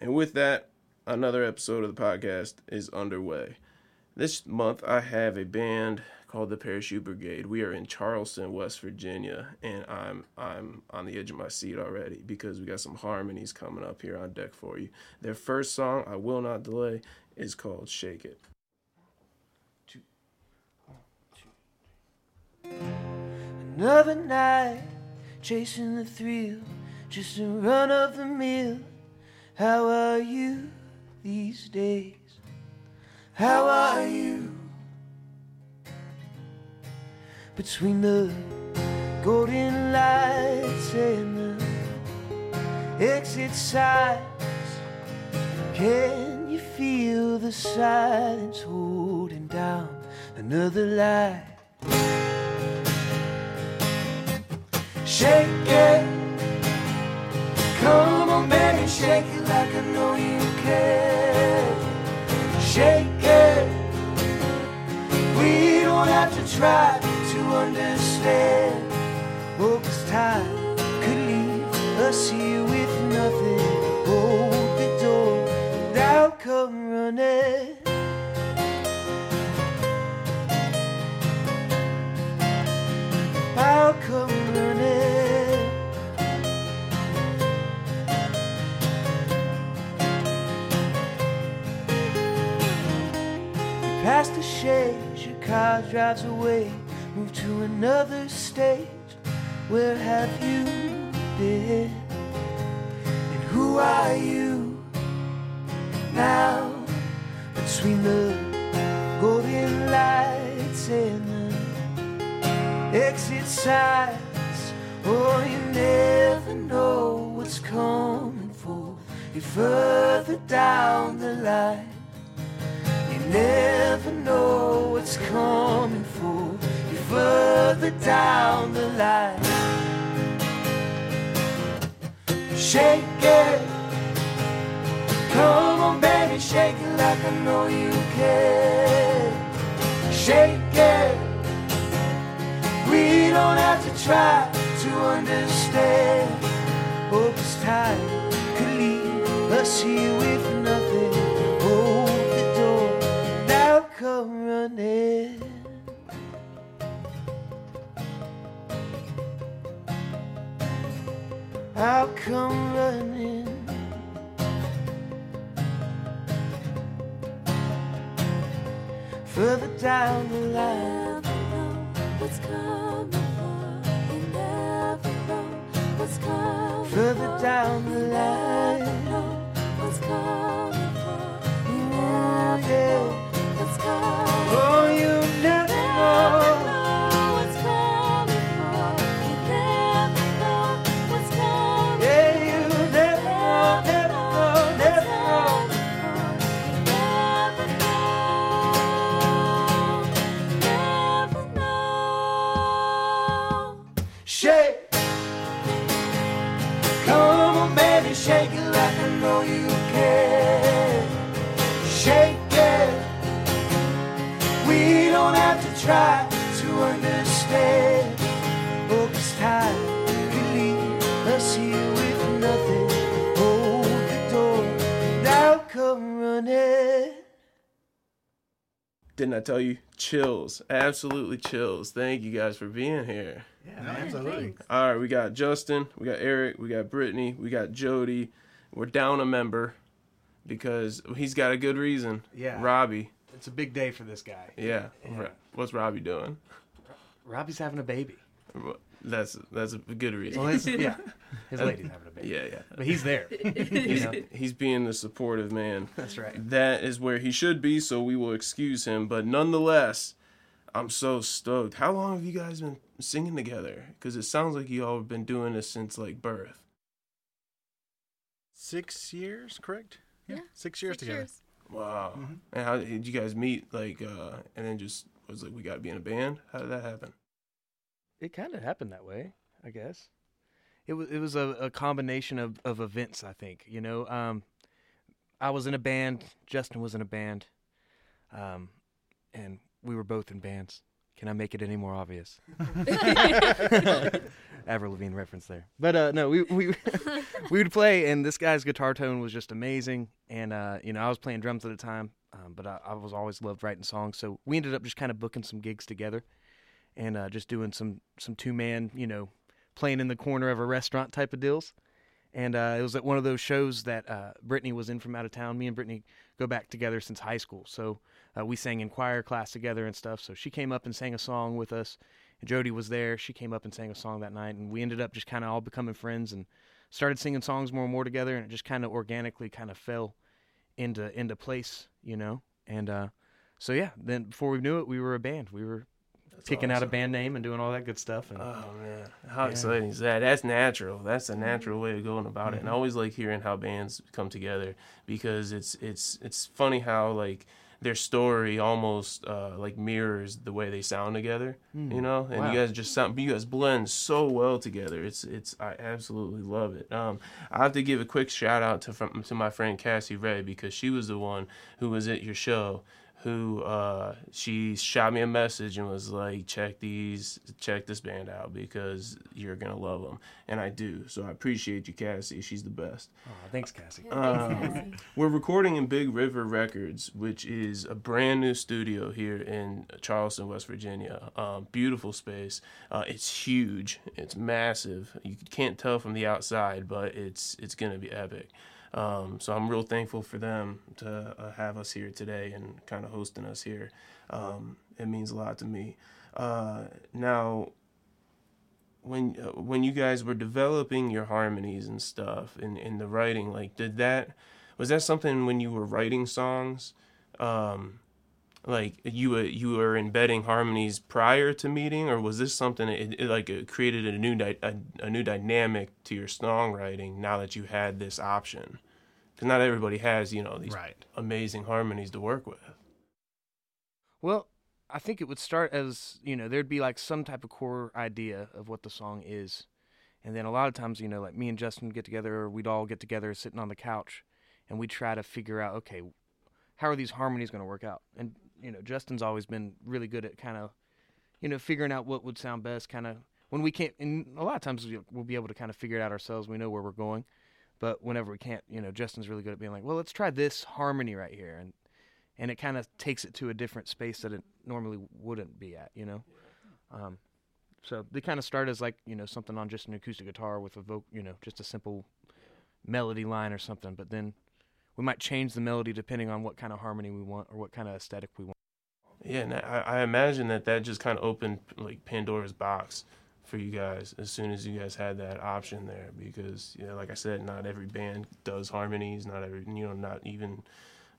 And with that, another episode of the podcast is underway. This month, I have a band called the Parachute Brigade. We are in Charleston, West Virginia, and I'm I'm on the edge of my seat already because we got some harmonies coming up here on deck for you. Their first song, I will not delay, is called "Shake It." Another night, chasing the thrill, just a run of the mill. How are you these days? How are you? Between the golden lights and the exit signs, can you feel the silence holding down another light? Shake it. Come on, baby, shake it like I know you can. Shake it. We don't have to try to understand. Oh, 'cause time could leave us here with nothing. Hold the door and I'll come running. We pass the shades, your car drives away. Move to another stage. Where have you been? And who are you now? Between the golden lights and the exit signs. Oh, you never know what's coming for you further down the line. Never know what's coming for you further down the line. Shake it. Come on, baby, shake it like I know you can. Shake it. We don't have to try to understand. 'cause time could leave us here with come running. I'll come running. Further down the line. Further down the line. Didn't I tell you? Chills, absolutely chills. Thank you guys for being here. Yeah, absolutely. All right, we got Justin, we got Eric, we got Brittany, we got Jody. We're down a member because he's got a good reason. Yeah. Robbie. It's a big day for this guy. Yeah. Yeah. What's Robbie doing? Robbie's having a baby. That's that's a good reason. Well, his, yeah, his lady's having a baby. yeah, yeah. But he's there. you know? He's being the supportive man. That's right. That is where he should be, so we will excuse him. But nonetheless, I'm so stoked. How long have you guys been singing together? Because it sounds like you all have been doing this since like birth. Six years, correct? Yeah, six years Six together. years. Wow. Mm-hmm. And how did you guys meet? Like, uh, and then just was like, we got to be in a band. How did that happen? It kind of happened that way, I guess. It was it was a, a combination of, of events. I think you know. Um, I was in a band. Justin was in a band. Um, and we were both in bands. Can I make it any more obvious? Avril Lavigne reference there. But uh, no, we we we would play, and this guy's guitar tone was just amazing. And uh, you know, I was playing drums at the time, um, but I, I was always loved writing songs. So we ended up just kind of booking some gigs together, and uh, just doing some some two man, you know, playing in the corner of a restaurant type of deals. And uh, it was at one of those shows that uh, Brittany was in from out of town. Me and Brittany go back together since high school, so uh, we sang in choir class together and stuff. So she came up and sang a song with us. And Jody was there. She came up and sang a song that night, and we ended up just kind of all becoming friends and started singing songs more and more together. And it just kind of organically kind of fell into into place, you know. And uh, so yeah, then before we knew it, we were a band. We were That's picking out a band name and doing all that good stuff. And Oh man, how Yeah. exciting is that? That's natural. That's a natural way of going about it. And I always like hearing how bands come together because it's it's it's funny how like their story almost uh, like mirrors the way they sound together. You know, and Wow. you guys just sound you guys blend so well together. It's it's I absolutely love it. Um, I have to give a quick shout out to from, to my friend Cassie Ray because she was the one who was at your show who uh, she shot me a message and was like, "Check these, check this band out because you're gonna love them," and I do. So I appreciate you, Cassie. She's the best. oh, thanks, Cassie. Um, we're recording in Big River Records, which is a brand new studio here in Charleston, West Virginia. Um, beautiful space. Uh, it's huge. It's massive. You can't tell from the outside, but it's it's gonna be epic. Um, so I'm real thankful for them to uh, have us here today and kind of hosting us here. Um, it means a lot to me. Uh, now, when uh, when you guys were developing your harmonies and stuff in in the writing, like did that was that something when you were writing songs, um, like you were you were embedding harmonies prior to meeting, or was this something it, it, like it created a new di- a, a new dynamic to your songwriting now that you had this option? Because not everybody has you know these Right. amazing harmonies to work with. Well, I think it would start as you know there'd be like some type of core idea of what the song is, and then a lot of times you know like me and Justin get together or we'd all get together sitting on the couch, and we'd try to figure out okay, how are these harmonies going to work out? And you know Justin's always been really good at kind of, you know, figuring out what would sound best. Kind of when we can't, and a lot of times we- we'll be able to kind of figure it out ourselves. We know where we're going, but whenever we can't, you know, Justin's really good at being like, well, let's try this harmony right here, and and it kind of takes it to a different space that it normally wouldn't be at, you know. Um, so they kind of start as like you know something on just an acoustic guitar with a voc, you know, just a simple melody line or something. But then we might change the melody depending on what kind of harmony we want or what kind of aesthetic we want. Yeah, and I, I imagine that that just kind of opened like Pandora's box for you guys as soon as you guys had that option there, because you know, like I said, not every band does harmonies. Not every, you know, not even,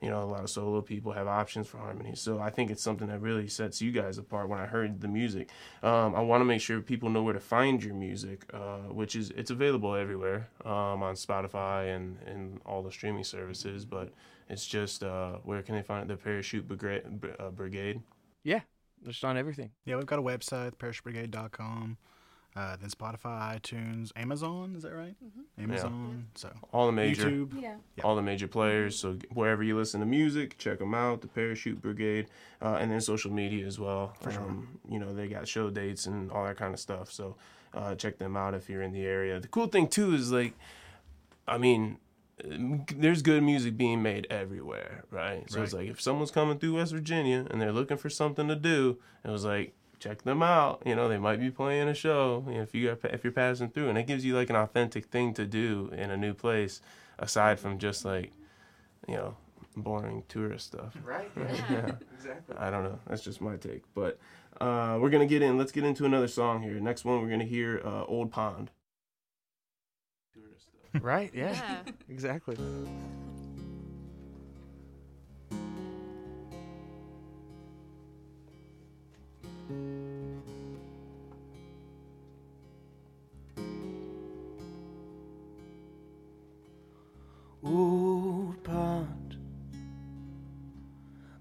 you know, a lot of solo people have options for harmonies. So I think it's something that really sets you guys apart. When I heard the music, um, I want to make sure people know where to find your music, uh, which is it's available everywhere um, on Spotify and and all the streaming services, but. It's just uh, where can they find it? The Parachute Brigade. Uh, Brigade. Yeah, just on everything. Yeah, we've got a website, parachutebrigade.com. Uh, then Spotify, iTunes, Amazon. Is that right? Amazon. So All the major, YouTube. Yeah. Yeah. all the major players. So wherever you listen to music, check them out. The Parachute Brigade, uh, and then social media as well. For sure. Um, you know they got show dates and all that kind of stuff. So uh, check them out if you're in the area. The cool thing too is like, I mean. uh, There's good music being made everywhere, right? So it's like if someone's coming through West Virginia and they're looking for something to do, it was like check them out. You know, they might be playing a show you know, if you got, if you're passing through, and it gives you like an authentic thing to do in a new place, aside from just like, you know, boring tourist stuff. Right. Yeah. Exactly. I don't know. That's just my take. But uh, we're gonna get in. Let's get into another song here. Next one, we're gonna hear uh, "Old Pond." Tourist stuff. Right. Yeah. Yeah. Exactly.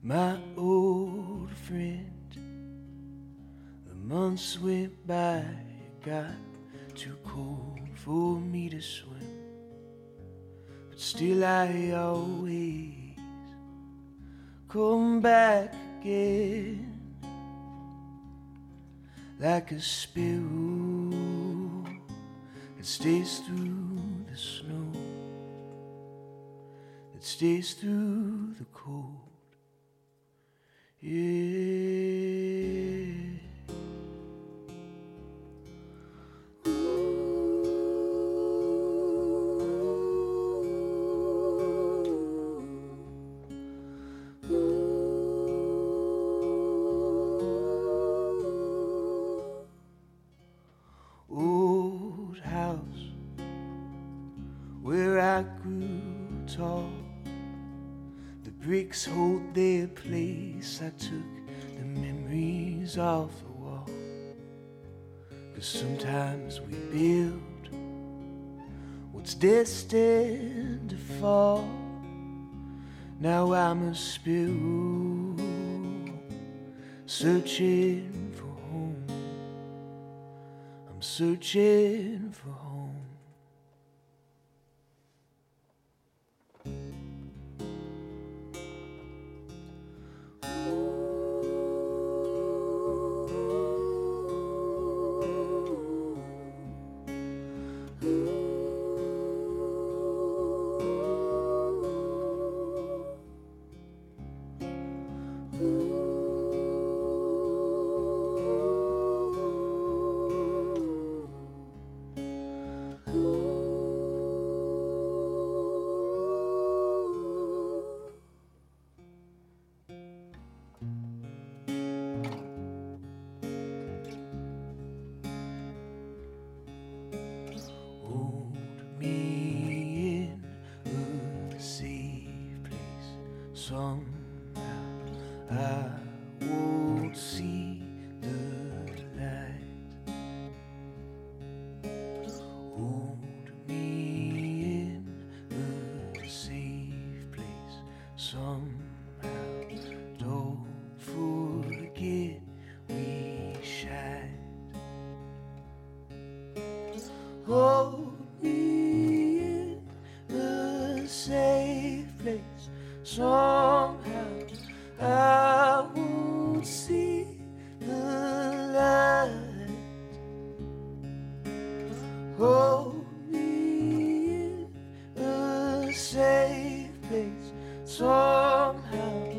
My old friend. The months went by, it got too cold for me to swim, but still I always come back again. like a sparrow that stays through the snow, that stays through the cold. Yeah. Off the wall. Cause sometimes we build what's destined to fall. Now I'm a sparrow searching for home. I'm searching for home. Somehow I won't safe place. Somehow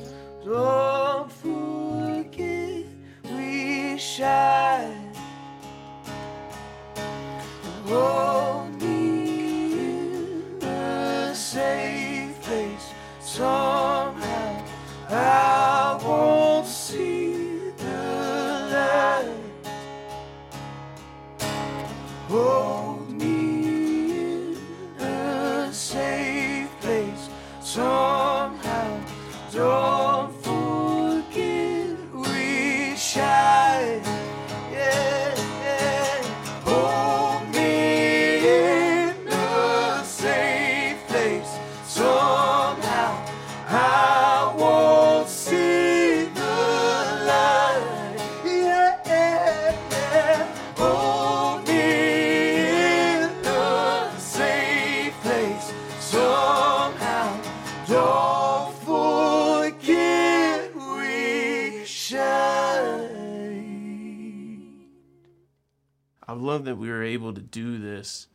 to do this,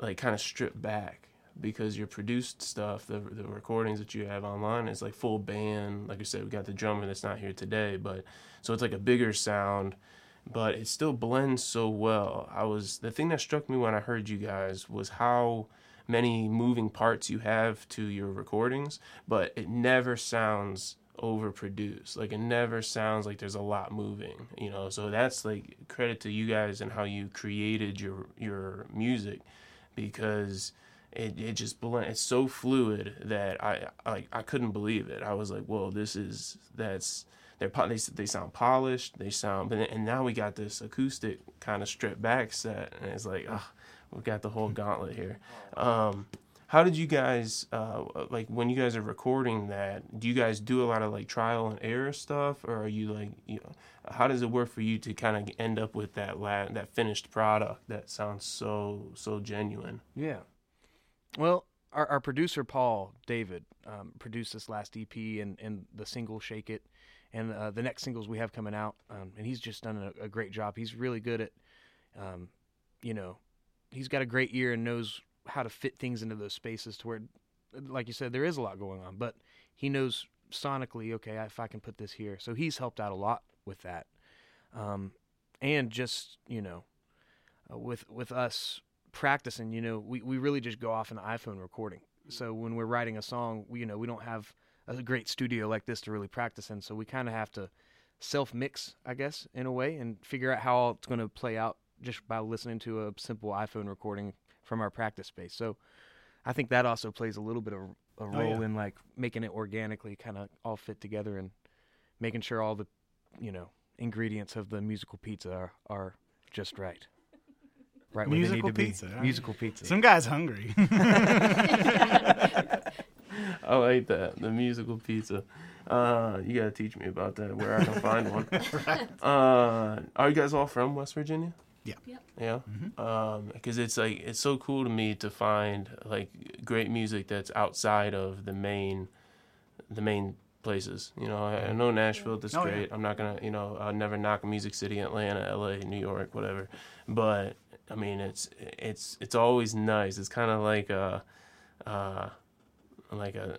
like kind of stripped back because your produced stuff, the the recordings that you have online is like full band. Like I said, we got the drummer that's not here today, but so it's like a bigger sound, but it still blends so well. I was the thing that struck me when I heard you guys was how many moving parts you have to your recordings, but it never sounds overproduced. Like it never sounds like there's a lot moving, you know. So that's like credit to you guys and how you created your your music because it, it just blend it's so fluid that I like I couldn't believe it. I was like, "Whoa, this is that's they're they they sound polished, they sound but and now we got this acoustic kind of stripped back set and it's like, ah, we've got the whole gauntlet here." Um how did you guys uh, like when you guys are recording that do you guys do a lot of like trial and error stuff or are you like you know how does it work for you to kind of end up with that la- that finished product that sounds so so genuine Yeah. Well, our, our producer Paul David um, produced this last EP and, and the single "Shake It," and uh, the next singles we have coming out. Um, and he's just done a, a, great job. He's really good at, um, you know, he's got a great ear and knows how to fit things into those spaces to where, like you said, there is a lot going on, but he knows sonically, okay, if I can put this here. So he's helped out a lot with that. Um, and just, you know, uh, with, with us practicing, you know, we, we really just go off an iPhone recording. So when we're writing a song, we, you know, we don't have a great studio like this to really practice in. So we kind of have to self mix, I guess, in a way, and figure out how it's going to play out just by listening to a simple iPhone recording from our practice space. So I think that also plays a little bit of a role oh, yeah. in like making it organically kind of all fit together and making sure all the, you know, ingredients of the musical pizza are, are just right. Right when they need to be. musical pizza. Musical pizza. Some guy's hungry. I like that. The musical pizza. Uh, you gotta teach me about that. Where I can find one. right. Uh, are you guys all from West Virginia? Yeah. Yep. Yeah. Mm-hmm. Um, because it's like it's so cool to me to find like great music that's outside of the main, the main places. You know, I, I know Nashville. That's oh, great. Yeah. I'm not gonna, you know, I'll never knock Music City, Atlanta, L.A., New York, whatever. But I mean, it's it's it's always nice. It's kind of like a. Uh, like a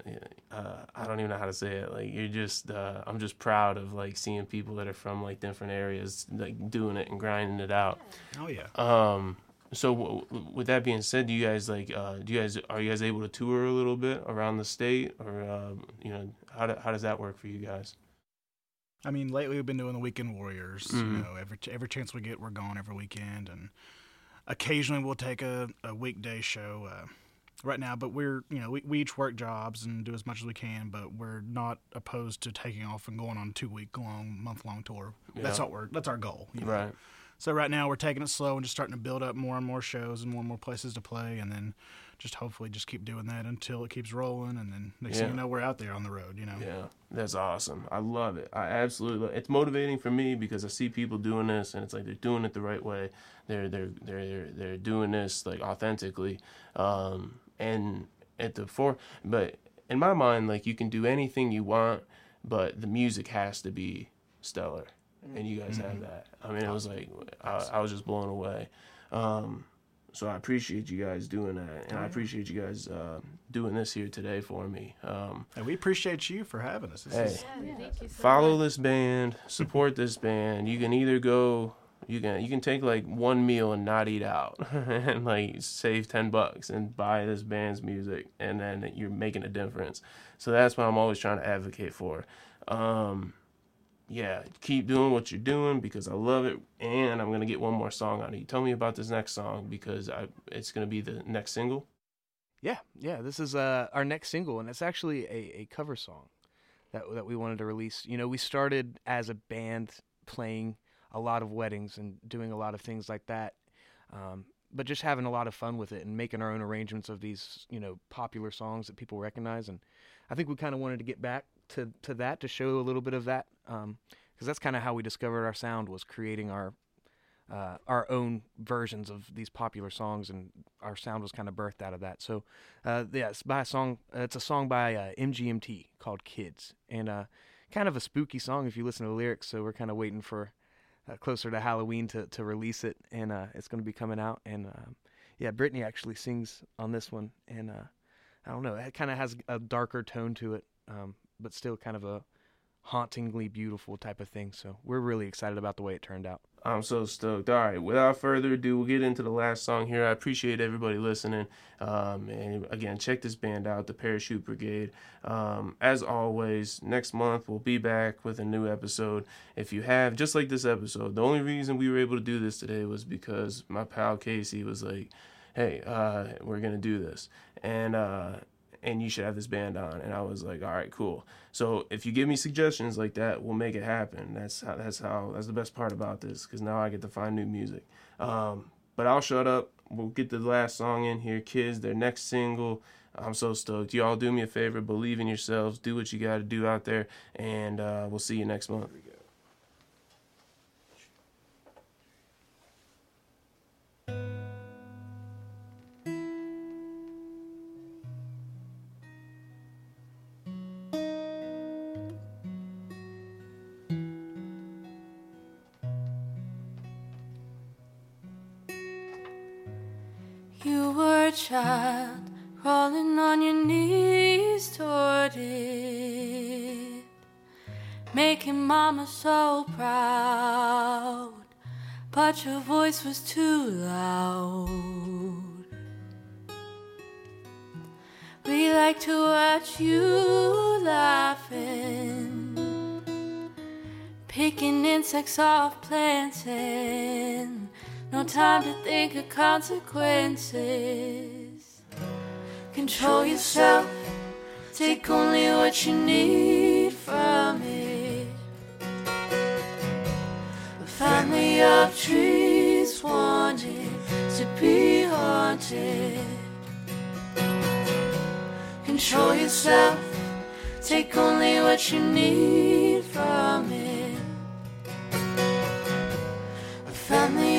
uh, I don't even know how to say it. Like you're just uh, I'm just proud of like seeing people that are from like different areas like doing it and grinding it out. Oh yeah. Um. So w- with that being said, do you guys like uh, do you guys are you guys able to tour a little bit around the state or um, you know how do, how does that work for you guys? I mean, lately we've been doing the Weekend Warriors. Mm-hmm. You know, every every chance we get, we're gone every weekend, and occasionally we'll take a, a weekday show. Right now, but we're you know we, we each work jobs and do as much as we can, but we're not opposed to taking off and going on a two week long, month long tour. Yeah. That's what we're that's our goal. You know? Right. So right now we're taking it slow and just starting to build up more and more shows and more and more places to play, and then just hopefully just keep doing that until it keeps rolling, and then next yeah. thing you know we're out there on the road. You know. Yeah, that's awesome. I love it. I absolutely. Love it. It's motivating for me because I see people doing this, and it's like they're doing it the right way. They're they're they're they're doing this like authentically. Um, and at the fore but in my mind like you can do anything you want but the music has to be stellar. And you guys mm-hmm. have that. I mean it was like I, I was just blown away. Um, so i appreciate you guys doing that. And i appreciate you guys uh, doing this here today for me. Um, and we appreciate you for having us. This hey, is, yeah, so follow much. this band. Support this band. You can either go you can you can take like one meal and not eat out and like save 10 bucks and buy this band's music and then you're making a difference. So that's what i'm always trying to advocate for. Um, yeah keep doing what you're doing because i love it and i'm gonna get one more song on you. Tell me about this next song because I, it's gonna be the next single. Yeah yeah this is uh, our next single and it's actually a, a cover song that, that we wanted to release. You know we started as a band playing a lot of weddings and doing a lot of things like that. Um, but just having a lot of fun with it and making our own arrangements of these, you know, popular songs that people recognize. And I think we kind of wanted to get back to, to that to show a little bit of that, because um, that's kind of how we discovered our sound was creating our uh, our own versions of these popular songs, and our sound was kind of birthed out of that. So, uh, yeah, it's by a song. Uh, it's a song by uh, MGMT called "Kids," and uh, kind of a spooky song if you listen to the lyrics. So we're kind of waiting for uh, closer to Halloween to, to release it, and uh, it's going to be coming out. And um, yeah, Brittany actually sings on this one, and uh, I don't know, it kind of has a darker tone to it, um, but still kind of a hauntingly beautiful type of thing. So we're really excited about the way it turned out. I'm so stoked. All right, without further ado, we'll get into the last song here. I appreciate everybody listening. Um, and again, check this band out, the Parachute Brigade. Um, as always, next month we'll be back with a new episode. If you have, just like this episode, the only reason we were able to do this today was because my pal Casey was like, hey, uh, we're going to do this. And, uh, and you should have this band on. And I was like, all right, cool. So if you give me suggestions like that, we'll make it happen. That's how, that's how, that's the best part about this because now I get to find new music. Um, but I'll shut up. We'll get the last song in here, kids. Their next single. I'm so stoked. Y'all do me a favor, believe in yourselves, do what you got to do out there, and uh, we'll see you next month. Child crawling on your knees toward it, making mama so proud. But your voice was too loud. We like to watch you laughing, picking insects off plants, and no time to think of consequences. Control yourself, take only what you need from it. A family of trees wanted to be haunted. Control yourself, take only what you need from it.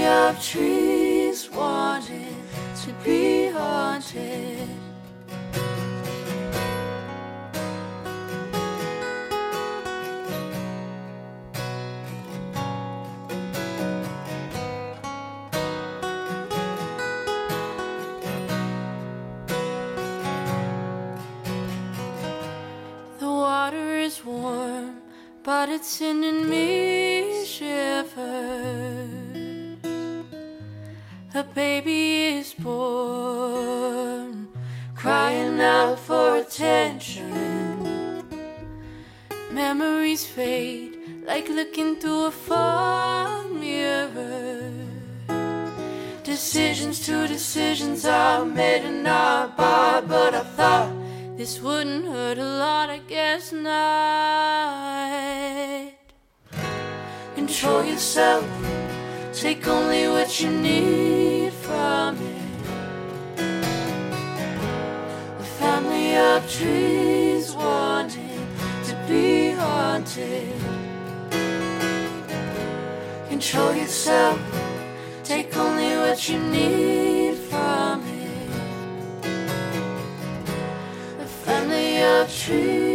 Of trees wanted to be haunted. The water is warm, but it's sending me shivers. A baby is born, crying out for attention. Memories fade like looking through a fog mirror. Decisions to decisions are made and not bought, but I thought this wouldn't hurt a lot, I guess not. Control yourself, take only what you need from it. A family of trees wanted to be haunted. Control yourself, take only what you need from it. A family of trees.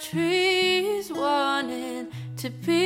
Trees wanting to be